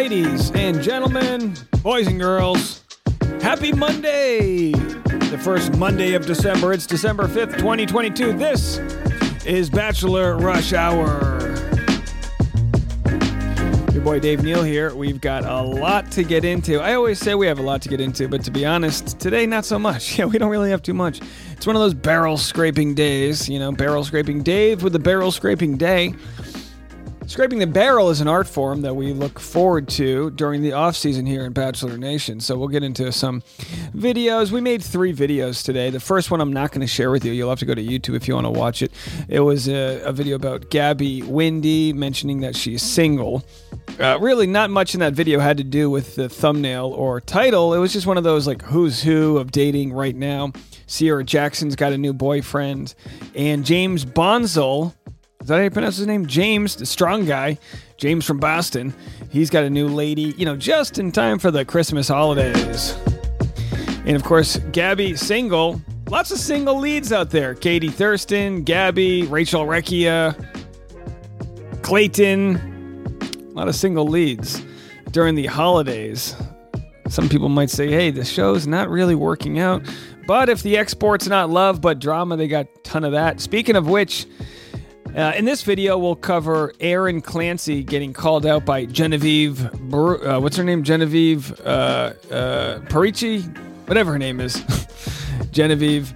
ladies and gentlemen, boys and girls. Happy Monday! The first Monday of December. It's December 5th, 2022. This is Bachelor Rush Hour. Your boy Dave Neal here. We've got a lot to get into. I always say we have a lot to get into, but to be honest, today not so much. Yeah, we don't really have too much. It's one of those barrel scraping days, you know, barrel scraping Dave with the barrel scraping day. Scraping the barrel is an art form that we look forward to during the off season here in Bachelor Nation. So we'll get into some videos. We made three videos today. The first one I'm not going to share with you. You'll have to go to YouTube if you want to watch it. It was a, a video about Gabby Windey mentioning that she's single. Uh, really, not much in that video had to do with the thumbnail or title. It was just one of those like who's who of dating right now. Sierra Jackson's got a new boyfriend, and James Bonsall is that how you pronounce his name? James, the strong guy, James from Boston. He's got a new lady, you know, just in time for the Christmas holidays. And of course, Gabby single. Lots of single leads out there. Katie Thurston, Gabby, Rachel Recchia, Clayton. A lot of single leads during the holidays. Some people might say, hey, the show's not really working out. But if the export's not love but drama, they got a ton of that. Speaking of which, uh, in this video, we'll cover Aaron Clancy getting called out by Genevieve. uh, what's her name? Genevieve uh, uh, Parisi, whatever her name is. Genevieve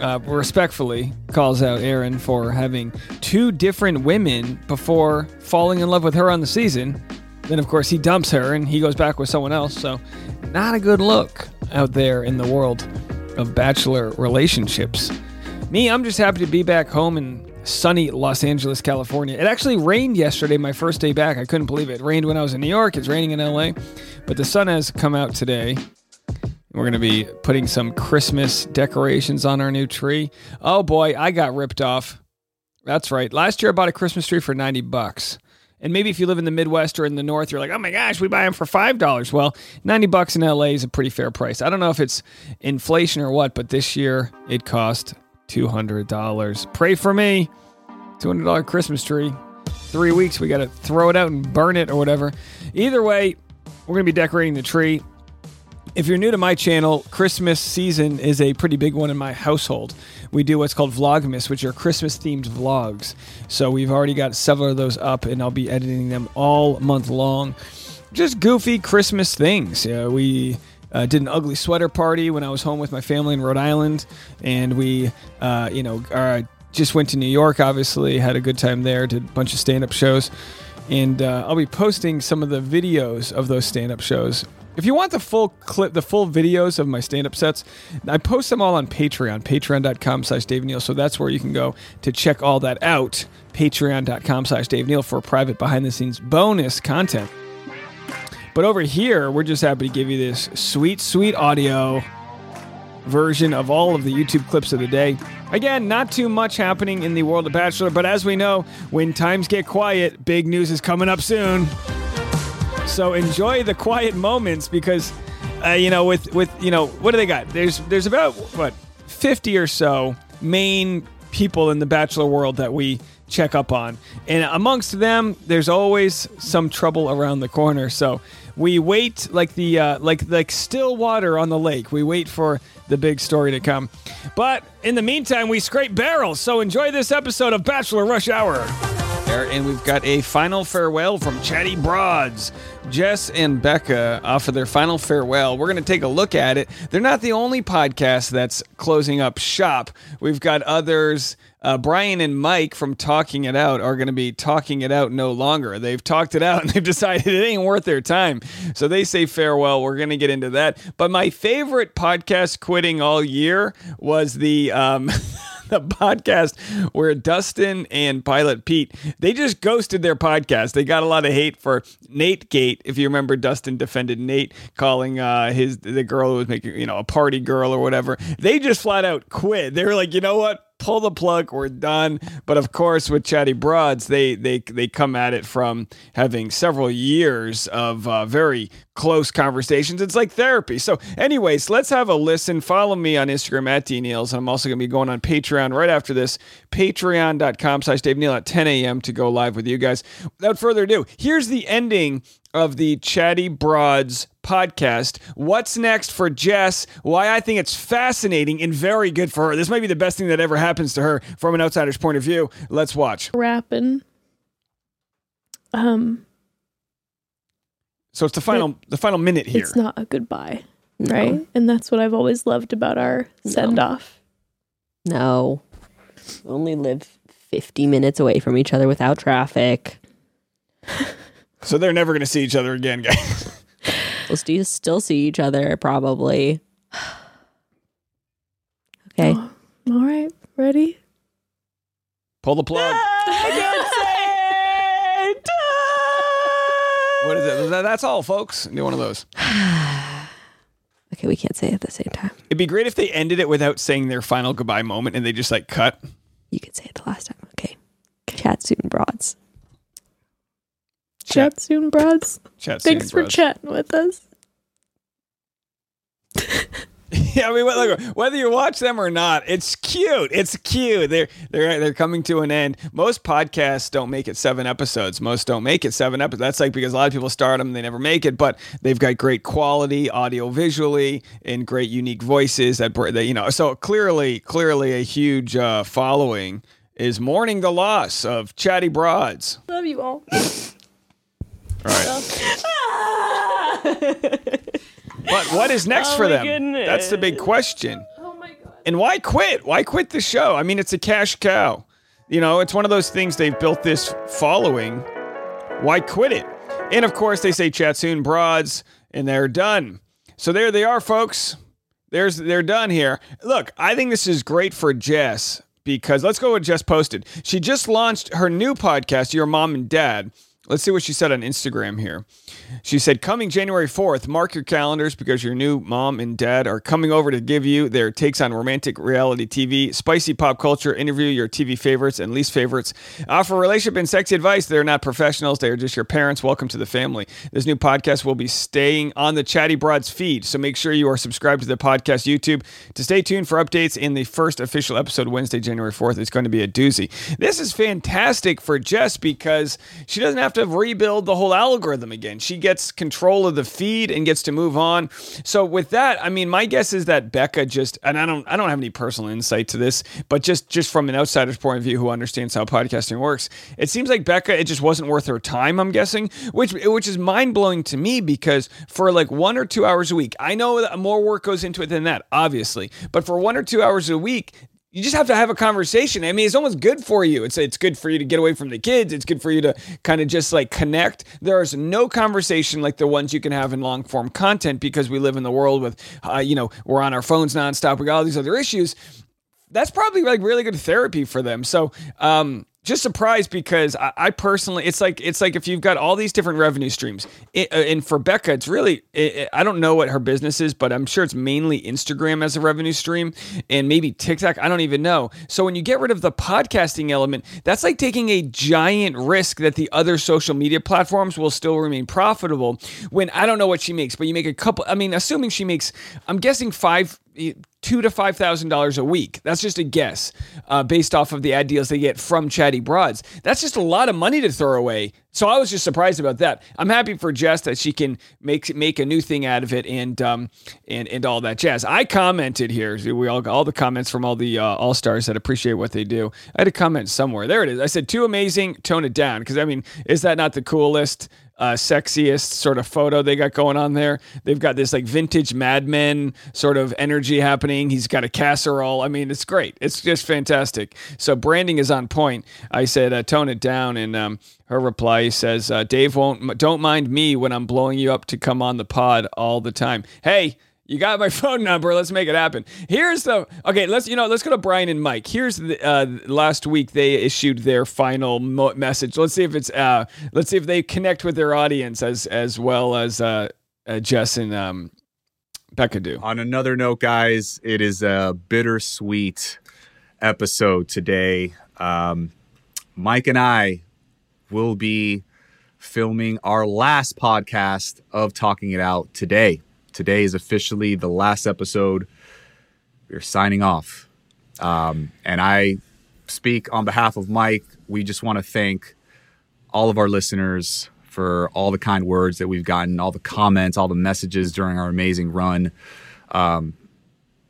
uh, respectfully calls out Aaron for having two different women before falling in love with her on the season. Then, of course, he dumps her and he goes back with someone else. So, not a good look out there in the world of bachelor relationships. Me, I'm just happy to be back home in sunny Los Angeles, California. It actually rained yesterday, my first day back. I couldn't believe it. It rained when I was in New York, it's raining in LA, but the sun has come out today. We're going to be putting some Christmas decorations on our new tree. Oh boy, I got ripped off. That's right. Last year I bought a Christmas tree for 90 bucks. And maybe if you live in the Midwest or in the North, you're like, oh my gosh, we buy them for $5. Well, 90 bucks in LA is a pretty fair price. I don't know if it's inflation or what, but this year it cost $200. Pray for me. $200 Christmas tree. Three weeks, we got to throw it out and burn it or whatever. Either way, we're going to be decorating the tree. If you're new to my channel, Christmas season is a pretty big one in my household. We do what's called Vlogmas, which are Christmas themed vlogs. So we've already got several of those up, and I'll be editing them all month long. Just goofy Christmas things. Yeah, we uh, did an ugly sweater party when I was home with my family in Rhode Island, and we, uh, you know, uh, just went to New York. Obviously, had a good time there. Did a bunch of stand-up shows, and uh, I'll be posting some of the videos of those stand-up shows. If you want the full clip, the full videos of my stand-up sets, I post them all on Patreon, patreon.com slash Dave Neal. So that's where you can go to check all that out. Patreon.com slash Dave Neal for private behind-the-scenes bonus content. But over here, we're just happy to give you this sweet, sweet audio version of all of the YouTube clips of the day. Again, not too much happening in the world of Bachelor, but as we know, when times get quiet, big news is coming up soon. So enjoy the quiet moments because, uh, you know, with with you know, what do they got? There's there's about what fifty or so main people in the Bachelor world that we check up on, and amongst them, there's always some trouble around the corner. So we wait like the uh, like like still water on the lake. We wait for the big story to come. But in the meantime, we scrape barrels. So enjoy this episode of Bachelor Rush Hour. And we've got a final farewell from Chatty Broads. Jess and Becca offer their final farewell. We're going to take a look at it. They're not the only podcast that's closing up shop. We've got others uh, Brian and Mike from Talking It Out are going to be talking it out no longer. They've talked it out and they've decided it ain't worth their time. So they say farewell. We're going to get into that. But my favorite podcast quitting all year was the. Um, the podcast where Dustin and Pilot Pete they just ghosted their podcast. They got a lot of hate for Nate Gate. If you remember, Dustin defended Nate, calling uh, his the girl who was making you know a party girl or whatever. They just flat out quit. They were like, you know what? Pull the plug. We're done. But of course, with Chatty Broads, they they they come at it from having several years of uh, very close conversations. It's like therapy. So, anyways, let's have a listen. Follow me on Instagram at DNeils. And I'm also going to be going on Patreon right after this. Patreon.com slash Dave Neal at 10 a.m. to go live with you guys. Without further ado, here's the ending of the Chatty Broads podcast. What's next for Jess? Why I think it's fascinating and very good for her. This might be the best thing that ever happens to her from an outsider's point of view. Let's watch. Rapping. Um, So it's the final the final minute here. it's not a goodbye, right? And that's what I've always loved about our send off. No. We only live 50 minutes away from each other without traffic. So they're never going to see each other again, guys. We'll st- still see each other, probably. Okay. Oh, all right, ready? Pull the plug. Ah, ah. What is it? That's all, folks. Do one of those. Okay, we can't say it at the same time. It'd be great if they ended it without saying their final goodbye moment and they just like cut. You could say it the last time. Okay. Chat soon, broads. Chat. Chat soon, broads. Chat soon, Thanks for bros. chatting with us. yeah, I mean, look, whether you watch them or not, it's cute. It's cute. They're they're they're coming to an end. Most podcasts don't make it seven episodes. Most don't make it seven episodes. That's like because a lot of people start them, and they never make it. But they've got great quality, audio, visually, and great unique voices that, that you know. So clearly, clearly, a huge uh, following is mourning the loss of Chatty Broads. Love you all. All right. Ah! But what is next oh for them? That's the big question. Oh my god. And why quit? Why quit the show? I mean, it's a cash cow. You know, it's one of those things they've built this following. Why quit it? And of course, they say chat soon, broads, and they're done. So there they are, folks. There's they're done here. Look, I think this is great for Jess because let's go with Jess posted. She just launched her new podcast, Your Mom and Dad. Let's see what she said on Instagram here. She said, coming January 4th, mark your calendars because your new mom and dad are coming over to give you their takes on romantic reality TV, spicy pop culture, interview your TV favorites and least favorites, offer relationship and sexy advice. They're not professionals, they are just your parents. Welcome to the family. This new podcast will be staying on the Chatty Broads feed, so make sure you are subscribed to the podcast YouTube to stay tuned for updates in the first official episode Wednesday, January 4th. It's going to be a doozy. This is fantastic for Jess because she doesn't have to rebuild the whole algorithm again. She gets control of the feed and gets to move on. So with that, I mean, my guess is that Becca just and I don't I don't have any personal insight to this, but just just from an outsider's point of view who understands how podcasting works, it seems like Becca it just wasn't worth her time, I'm guessing, which which is mind-blowing to me because for like 1 or 2 hours a week, I know that more work goes into it than that, obviously, but for 1 or 2 hours a week, you just have to have a conversation. I mean, it's almost good for you. It's it's good for you to get away from the kids. It's good for you to kind of just like connect. There is no conversation like the ones you can have in long form content because we live in the world with, uh, you know, we're on our phones nonstop. We got all these other issues. That's probably like really good therapy for them. So, um, just surprised because I, I personally, it's like it's like if you've got all these different revenue streams, it, uh, and for Becca, it's really it, I don't know what her business is, but I'm sure it's mainly Instagram as a revenue stream and maybe TikTok. I don't even know. So when you get rid of the podcasting element, that's like taking a giant risk that the other social media platforms will still remain profitable. When I don't know what she makes, but you make a couple. I mean, assuming she makes, I'm guessing five two to five thousand dollars a week. That's just a guess, uh, based off of the ad deals they get from Chatty Broads. That's just a lot of money to throw away. So I was just surprised about that. I'm happy for Jess that she can make make a new thing out of it and um and and all that jazz. I commented here. We all all the comments from all the uh, all stars that appreciate what they do. I had a comment somewhere. There it is. I said too amazing. Tone it down because I mean, is that not the coolest? Uh, sexiest sort of photo they got going on there. They've got this like vintage Mad Men sort of energy happening. He's got a casserole. I mean, it's great. It's just fantastic. So branding is on point. I said uh, tone it down, and um, her reply says, uh, "Dave won't don't mind me when I'm blowing you up to come on the pod all the time." Hey. You got my phone number. Let's make it happen. Here's the okay. Let's you know. Let's go to Brian and Mike. Here's the uh, last week they issued their final mo- message. Let's see if it's uh, let's see if they connect with their audience as as well as uh, uh, Jess and um, Becca do. On another note, guys, it is a bittersweet episode today. Um, Mike and I will be filming our last podcast of Talking It Out today. Today is officially the last episode. We're signing off. Um, and I speak on behalf of Mike. We just want to thank all of our listeners for all the kind words that we've gotten, all the comments, all the messages during our amazing run. Um,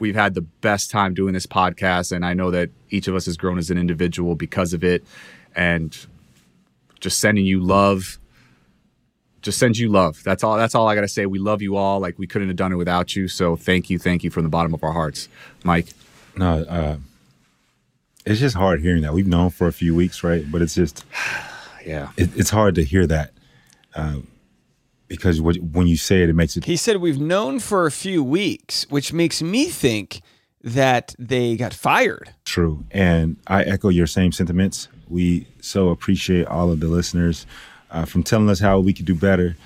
we've had the best time doing this podcast, and I know that each of us has grown as an individual because of it. And just sending you love, just send you love. That's all. That's all I gotta say. We love you all. Like we couldn't have done it without you. So thank you, thank you from the bottom of our hearts, Mike. No, uh, it's just hard hearing that. We've known for a few weeks, right? But it's just Yeah. it, it's hard to hear that uh, because when you say it, it makes it. He said we've known for a few weeks, which makes me think that they got fired. True. And I echo your same sentiments. We so appreciate all of the listeners uh, from telling us how we could do better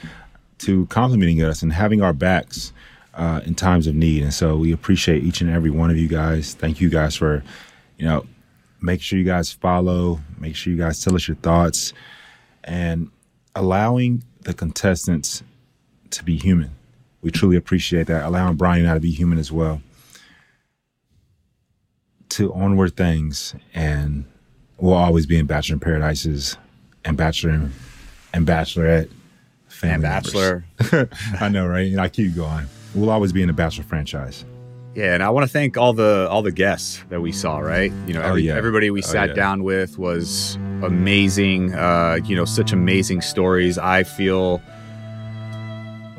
to complimenting us and having our backs uh, in times of need. And so we appreciate each and every one of you guys. Thank you guys for, you know, make sure you guys follow, make sure you guys tell us your thoughts and allowing the contestants to be human. We truly appreciate that. Allowing Brian and I to be human as well to onward things and we'll always be in Bachelor in Paradises and Bachelor and Bachelorette family And. Bachelor. I know, right? And I keep going. We'll always be in the Bachelor franchise. Yeah, and I want to thank all the all the guests that we saw. Right, you know, Oh, yeah. everybody we Oh, sat yeah. down with was amazing. Uh, you know, such amazing stories. I feel,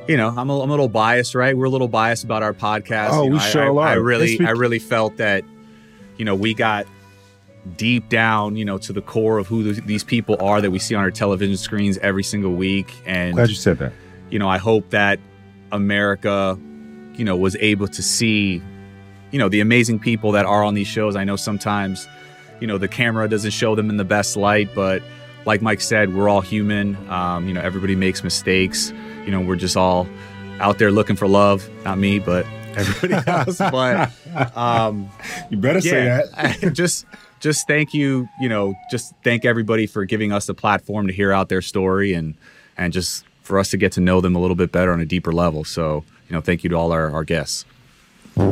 you know, I'm a, I'm a little biased. Right, we're a little biased about our podcast. Oh, You know, we I- sure I, I really, I really felt that, you know, we got deep down, you know, to the core of who th- these people are that we see on our television screens every single week, and Glad you said that. you know, I hope that America, you know, was able to see, you know, the amazing people that are on these shows. I know sometimes, you know, the camera doesn't show them in the best light, but like Mike said, we're all human. Um, you know, everybody makes mistakes. You know, we're just all out there looking for love. Not me, but everybody else. but um, You better say that. just just thank you you know just thank everybody for giving us a platform to hear out their story and and just for us to get to know them a little bit better on a deeper level so you know thank you to all our, our guests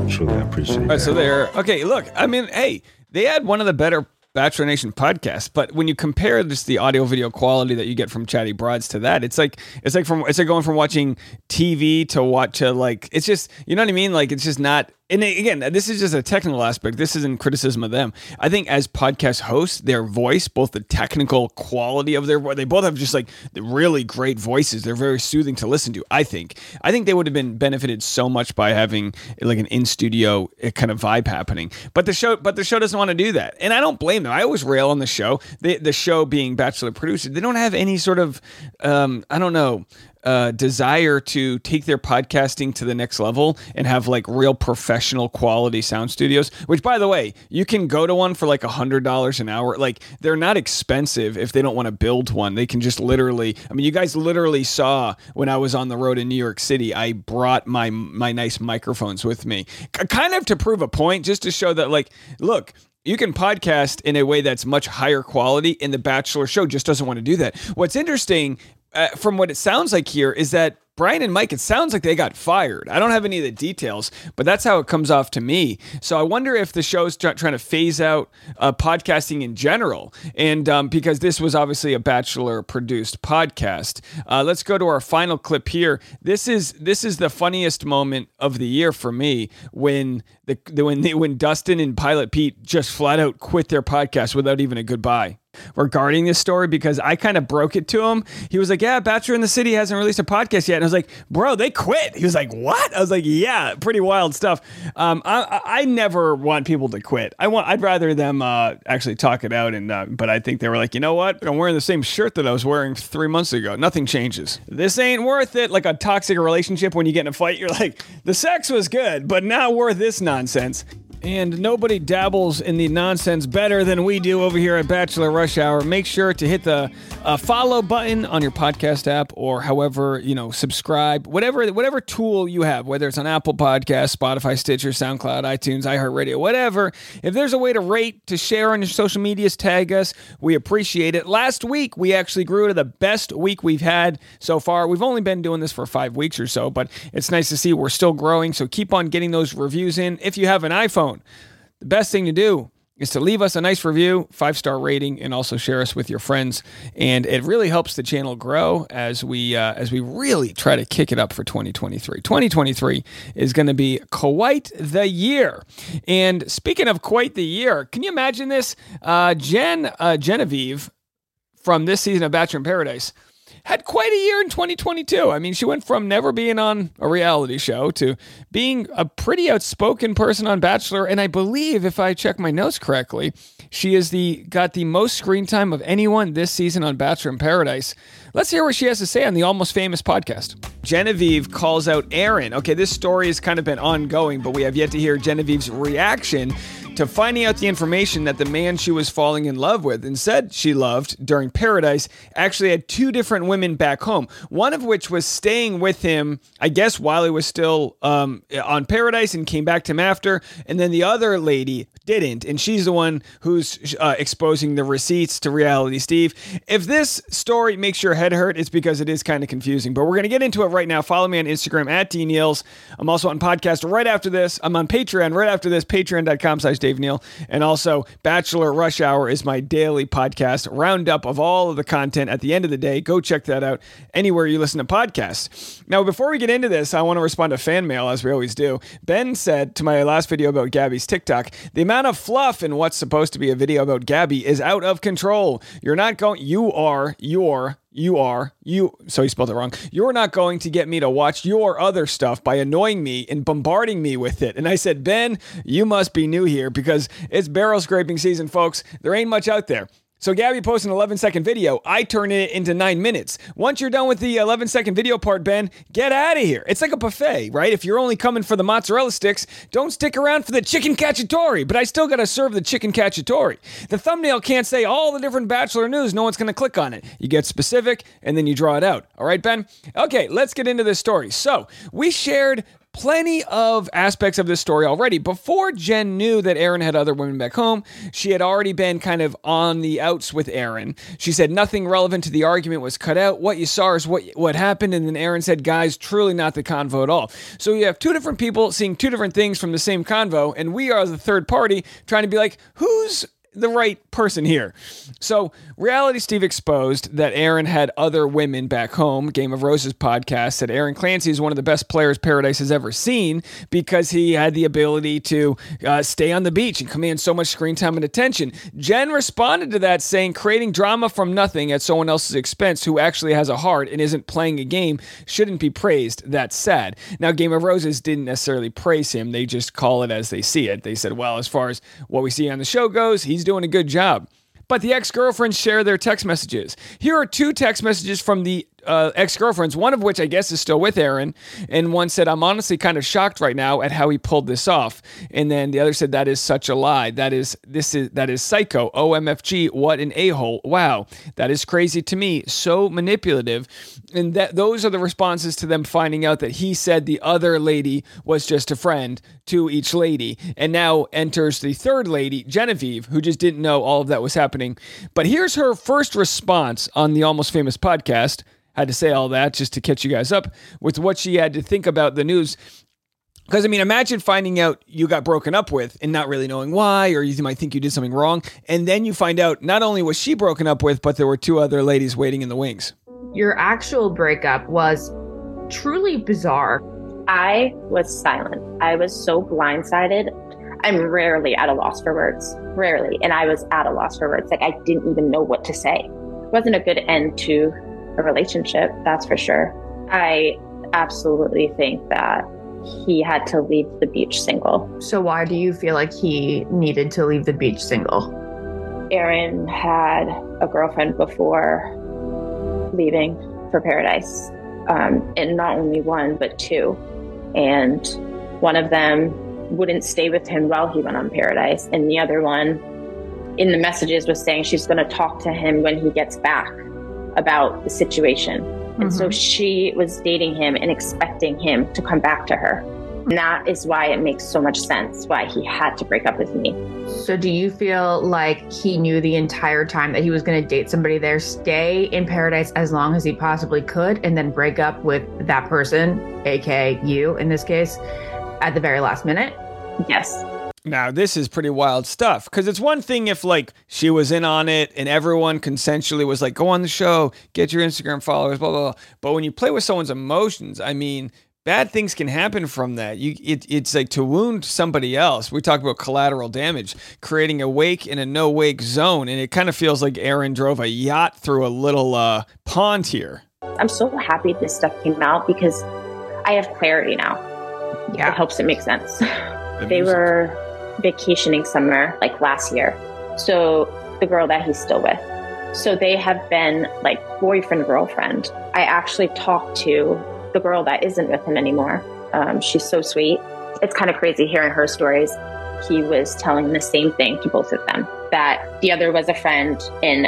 Truly appreciate All that. right, so there. Okay, look. I mean, hey, they had one of the better Bachelor Nation podcasts, but when you compare just the audio video quality that you get from Chatty Broads to that, it's like it's like from it's like going from watching TV to watch a, like it's just you know what I mean. Like it's just not. And again, this is just a technical aspect. This isn't criticism of them. I think as podcast hosts, their voice, both the technical quality of their voice, they both have just like really great voices. They're very soothing to listen to. I think. I think they would have been benefited so much by having like an in studio kind of vibe happening. But the show, but the show doesn't want to do that, and I don't blame them. I always rail on the show. The the show being Bachelor produced, they don't have any sort of, um, I don't know. Uh, desire to take their podcasting to the next level and have like real professional quality sound studios. Which, by the way, you can go to one for like a hundred dollars an hour. Like they're not expensive if they don't want to build one. They can just literally. I mean, you guys literally saw when I was on the road in New York City. I brought my my nice microphones with me, K- kind of to prove a point, just to show that like, look. You can podcast in a way that's much higher quality, and the Bachelor show just doesn't want to do that. What's interesting uh, from what it sounds like here is that Brian and Mike, it sounds like they got fired. I don't have any of the details, but that's how it comes off to me. So I wonder if the show's try- trying to phase out uh, podcasting in general. And um, because this was obviously a bachelor produced podcast, uh, let's go to our final clip here. This is this is the funniest moment of the year for me when the, the when the, when Dustin and Pilot Pete just flat out quit their podcast without even a goodbye regarding this story because I kind of broke it to him. He was like, "Yeah, Bachelor in the City hasn't released a podcast yet," and I was like, "Bro, they quit." He was like, "What?" I was like, "Yeah, pretty wild stuff." Um, I, I never want people to quit. I want I'd rather them uh, actually talk it out, and uh, but I think they were like, you know what? I'm wearing the same shirt that I was wearing three months ago. Nothing changes. This ain't worth it. Like a toxic relationship when you get in a fight, you're like, the sex was good, but not worth this nonsense. And nobody dabbles in the nonsense better than we do over here at Bachelor Rush Hour. Make sure to hit the uh, follow button on your podcast app or however, you know, subscribe, whatever whatever tool you have, whether it's on Apple Podcasts, Spotify, Stitcher, SoundCloud, iTunes, iHeartRadio, whatever. If there's a way to rate, to share on your social medias, tag us. We appreciate it. Last week, we actually grew to the best week we've had so far. We've only been doing this for five weeks or so, but it's nice to see we're still growing. So keep on getting those reviews in. If you have an iPhone, the best thing to do is to leave us a nice review, five star rating, and also share us with your friends. And it really helps the channel grow as we uh, as we really try to kick it up for 2023. 2023 is going to be quite the year. And speaking of quite the year, can you imagine this? Uh, Jen uh, Genevieve from this season of Bachelor in Paradise had quite a year in 2022. I mean, she went from never being on a reality show to being a pretty outspoken person on Bachelor. And I believe, if I check my notes correctly, she is the got the most screen time of anyone this season on Bachelor in Paradise. Let's hear what she has to say on the Almost Famous podcast. Genevieve calls out Aaron. Okay, this story has kind of been ongoing, but we have yet to hear Genevieve's reaction to finding out the information that the man she was falling in love with and said she loved during Paradise actually had two different women back home. One of which was staying with him, I guess, while he was still um, on Paradise and came back to him after. And then the other lady didn't. And she's the one who's uh, exposing the receipts to Reality Steve. If this story makes your head hurt, it's because it is kind of confusing. But we're going to get into it right now. Follow me on Instagram at dneils. I'm also on podcast right after this. I'm on Patreon right after this, patreon.com slash Dave Neal. And also, Bachelor Rush Hour is my daily podcast roundup of all of the content at the end of the day. Go check that out anywhere you listen to podcasts. Now, before we get into this, I want to respond to fan mail as we always do. Ben said to my last video about Gabby's TikTok, the amount of fluff in what's supposed to be a video about Gabby is out of control. You're not going, you are, you're, you are, you, so he spelled it wrong. You're not going to get me to watch your other stuff by annoying me and bombarding me with it. And I said, Ben, you must be new here because it's barrel scraping season, folks. There ain't much out there. So Gabby posts an 11 second video. I turn it into nine minutes. Once you're done with the 11 second video part, Ben, get out of here. It's like a buffet, right? If you're only coming for the mozzarella sticks, don't stick around for the chicken cacciatore. But I still got to serve the chicken cacciatore. The thumbnail can't say all the different Bachelor news. No one's to click on it. You get specific and then you draw it out. All right, Ben? Okay, let's get into this story. So we shared plenty of aspects of this story already. Before Jen knew that Aaron had other women back home, she had already been kind of on the outs with Aaron. She said nothing relevant to the argument was cut out. What you saw is what what happened, and then Aaron said, "Guys, truly not the convo at all." So you have two different people seeing two different things from the same convo, and we are the third party trying to be like, who's the right person here. So, Reality Steve exposed that Aaron had other women back home. Game of Roses podcast said Aaron Clancy is one of the best players Paradise has ever seen because he had the ability to uh, stay on the beach and command so much screen time and attention. Jen responded to that saying, creating drama from nothing at someone else's expense who actually has a heart and isn't playing a game shouldn't be praised. That's sad. Now, Game of Roses didn't necessarily praise him, they just call it as they see it. They said, well, as far as what we see on the show goes, he's doing a good job. But the ex girlfriends share their text messages. Here are two text messages from the uh, ex girlfriends, one of which I guess is still with Aaron. And one said, I'm honestly kind of shocked right now at how he pulled this off. And then the other said, That is such a lie. That is, this is, that is psycho. OMFG, what an a hole. Wow. That is crazy to me. So manipulative. And that those are the responses to them finding out that he said the other lady was just a friend to each lady. And now enters the third lady, Genevieve, who just didn't know all of that was happening. But here's her first response on the Almost Famous podcast had to say all that just to catch you guys up with what she had to think about the news. Because, I mean, imagine finding out you got broken up with and not really knowing why, or you might think you did something wrong. And then you find out not only was she broken up with, but there were two other ladies waiting in the wings. Your actual breakup was truly bizarre. I was silent. I was so blindsided. I'm rarely at a loss for words, rarely. And I was at a loss for words. Like, I didn't even know what to say. It wasn't a good end to a relationship, that's for sure. I absolutely think that he had to leave the beach single. So, why do you feel like he needed to leave the beach single? Aaron had a girlfriend before leaving for paradise, um, and not only one, but two. And one of them wouldn't stay with him while he went on Paradise, and the other one in the messages was saying she's going to talk to him when he gets back about the situation. And so mm-hmm. she was dating him and expecting him to come back to her. And that is why it makes so much sense why he had to break up with me. So, do you feel like he knew the entire time that he was going to date somebody there, stay in paradise as long as he possibly could, and then break up with that person, aka you in this case, at the very last minute? Yes. Now, this is pretty wild stuff because it's one thing if, like, she was in on it and everyone consensually was like, go on the show, get your Instagram followers, blah, blah, blah. But when you play with someone's emotions, I mean, bad things can happen from that. You, it, it's like to wound somebody else. We talk about collateral damage, creating a wake in a no wake zone. And it kind of feels like Aaron drove a yacht through a little uh, pond here. I'm so happy this stuff came out because I have clarity now. Yeah. It helps it make sense. they were vacationing somewhere like last year. So the girl that he's still with. So they have been like boyfriend, girlfriend. I actually talked to the girl that isn't with him anymore. Um, she's so sweet. It's kind of crazy hearing her stories. He was telling the same thing to both of them that the other was a friend and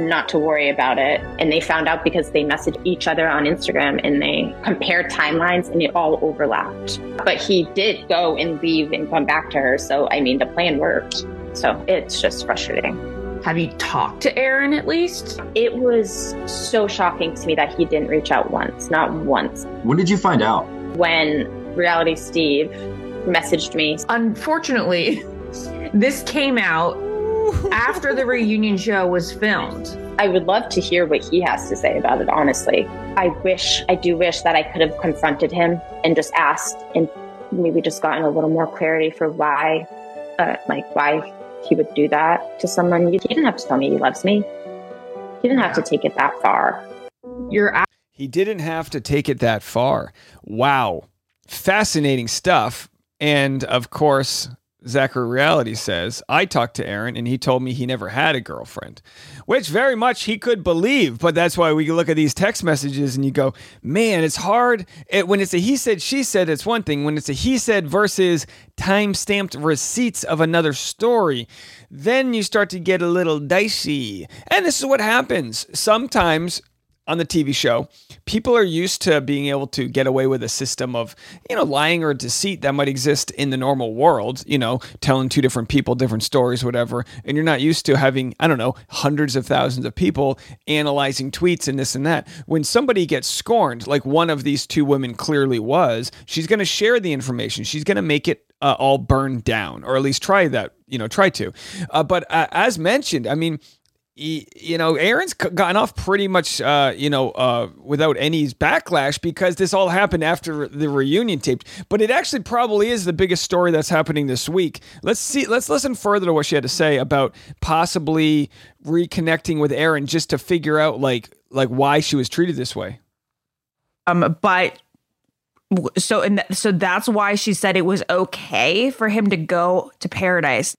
not to worry about it. And they found out because they messaged each other on Instagram and they compared timelines and it all overlapped. But he did go and leave and come back to her. So, I mean, the plan worked. So it's just frustrating. Have you talked to Aaron at least? It was so shocking to me that he didn't reach out once, not once. When did you find out? When Reality Steve messaged me, Unfortunately, this came out after the reunion show was filmed. I would love to hear what he has to say about it, honestly. I wish, I do wish that I could have confronted him and just asked and maybe just gotten a little more clarity for why, uh, like, why he would do that to someone. He didn't have to tell me he loves me. He didn't have to take it that far. You're He didn't have to take it that far. Wow. Fascinating stuff. And of course, Zachary Reality says, I talked to Aaron and he told me he never had a girlfriend, which very much he could believe. But that's why we look at these text messages and you go, man, it's hard. It, when it's a he said, she said, it's one thing. When it's a he said versus time stamped receipts of another story, then you start to get a little dicey. And this is what happens. Sometimes on the TV show, people are used to being able to get away with a system of, you know, lying or deceit that might exist in the normal world, you know, telling two different people different stories, whatever. And you're not used to having, I don't know, hundreds of thousands of people analyzing tweets and this and that. When somebody gets scorned, like one of these two women clearly was, she's going to share the information. She's going to make it uh, all burn down, or at least try that, you know, try to. Uh, but uh, as mentioned, I mean, you know, Aaron's gotten off pretty much, uh, you know, uh, without any backlash because this all happened after the reunion tape. But it actually probably is the biggest story that's happening this week. Let's see. Let's listen further to what she had to say about possibly reconnecting with Aaron just to figure out like like why she was treated this way. Um, but so and th- so that's why she said it was okay for him to go to paradise.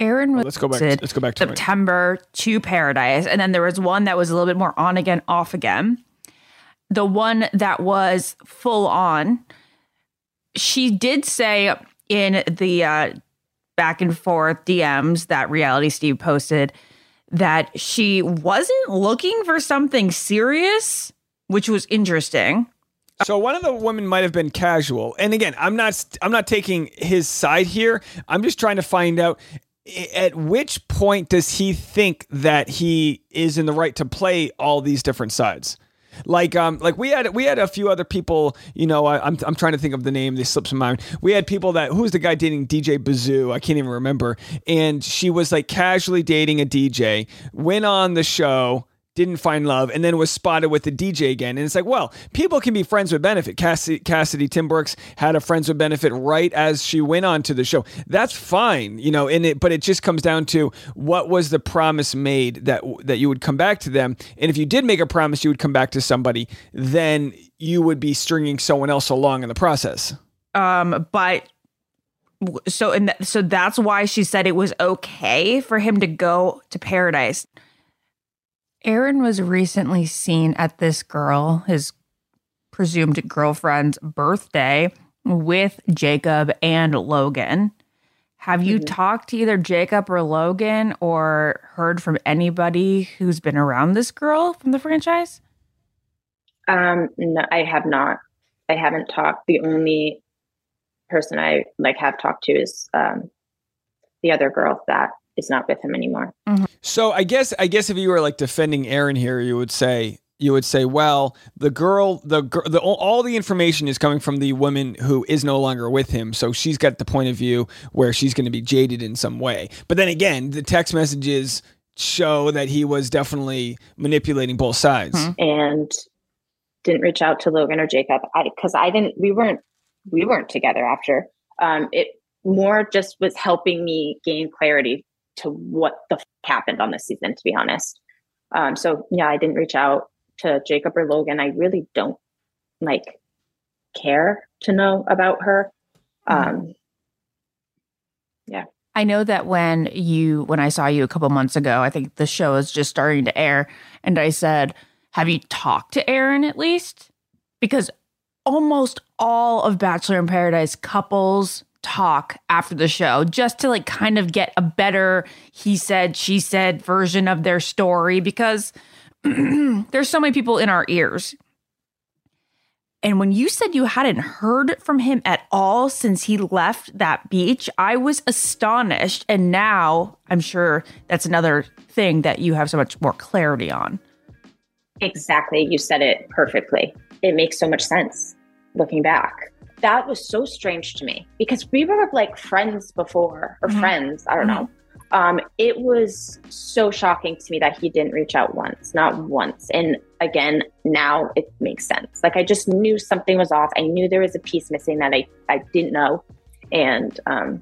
Aaron was Let's go back. Let's go back to it. September to paradise, and then there was one that was a little bit more on again, off again. The one that was full on, she did say in the uh, back and forth DMs that Reality Steve posted that she wasn't looking for something serious, which was interesting. So one of the women might have been casual, and again, I'm not I'm not taking his side here. I'm just trying to find out at which point does he think that he is in the right to play all these different sides. Like um like we had we had a few other people you know I, I'm I'm trying to think of the name they slips my mind. We had people that who's the guy dating DJ Bazoo? I can't even remember. And she was like casually dating a DJ went on the show didn't find love and then was spotted with the DJ again. And it's like, well, people can be friends with benefit. Cassidy, Cassidy Timbrooks had a friends with benefit right as she went on to the show. That's fine, you know, and it, but it just comes down to what was the promise made that, that you would come back to them. And if you did make a promise you would come back to somebody, then you would be stringing someone else along in the process. Um, but so and th- so that's why she said it was okay for him to go to paradise. Aaron was recently seen at this girl, his presumed girlfriend's birthday, with Jacob and Logan. Have you talked to either Jacob or Logan or heard from anybody who's been around this girl from the franchise? Um, no, I have not. I haven't talked. The only person I like have talked to is um, the other girl that is not with him anymore. So I guess I guess if you were like defending Aaron here, you would say you would say, well, the girl, the girl, the all- all the information is coming from the woman who is no longer with him, so she's got the point of view where she's going to be jaded in some way. But then again, the text messages show that he was definitely manipulating both sides. and didn't reach out to Logan or Jacob. I because I didn't. We weren't. We weren't together after. Um, it more just was helping me gain clarity to what the f- happened on this season. To be honest, um, so yeah, I didn't reach out to Jacob or Logan. I really don't like care to know about her. Um, yeah. I know that when you when I saw you a couple months ago, I think the show is just starting to air, and I said, "Have you talked to Aaron at least?" Because almost all of Bachelor in Paradise couples talk after the show just to like kind of get a better he said she said version of their story because there's so many people in our ears and when you said you hadn't heard from him at all since he left that beach, I was astonished. And now I'm sure that's another thing that you have so much more clarity on. Exactly. You said it perfectly. It makes so much sense looking back. That was so strange to me because we were like friends before or Mhm. friends. I don't know. Um, it was so shocking to me that he didn't reach out once, not once. And again, now it makes sense. Like I just knew something was off. I knew there was a piece missing that I, I didn't know. And um,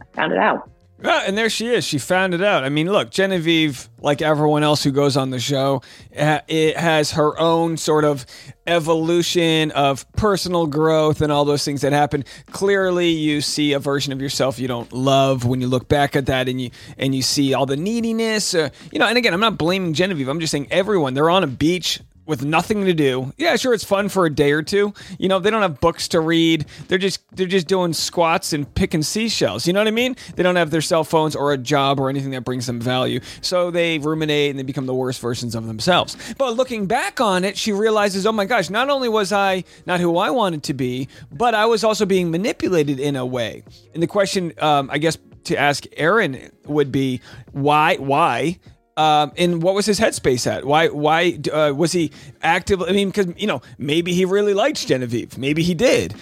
I found it out. And there she is. She found it out. I mean, look, Genevieve, like everyone else who goes on the show, it has her own sort of evolution of personal growth and all those things that happen. Clearly, you see a version of yourself you don't love when you look back at that, and you and you see all the neediness. Uh, you know, and again, I'm not blaming Genevieve. I'm just saying everyone. They're on a beach with nothing to do. Yeah, sure, it's fun for a day or two. You know, they don't have books to read. They're just they're just doing squats and picking seashells. You know what I mean? They don't have their cell phones or a job or anything that brings them value. So they ruminate and they become the worst versions of themselves. But looking back on it, she realizes, oh my gosh, not only was I not who I wanted to be, but I was also being manipulated in a way. And the question, um, I guess, to ask Aaron would be, why? Why? Um, and what was his headspace at? Why? Why uh, was he active? I mean, because you know, maybe he really liked Genevieve. Maybe he did.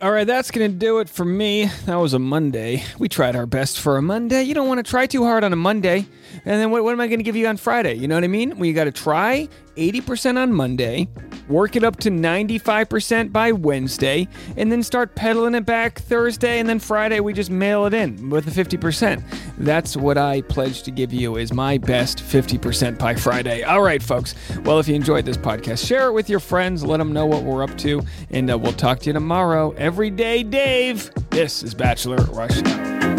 All right, that's gonna do it for me. That was a Monday. We tried our best for a Monday. You don't want to try too hard on a Monday, and then what, what am I gonna give you on Friday? You know what I mean? When you got to try 80% on Monday, work it up to 95% by Wednesday, and then start pedaling it back Thursday, and then Friday we just mail it in with the 50%. That's what I pledge to give you is my best 50% by Friday. All right, folks. Well, if you enjoyed this podcast, share it with your friends, let them know what we're up to, and uh, we'll talk to you tomorrow. Every day, Dave. This is Bachelor Rush.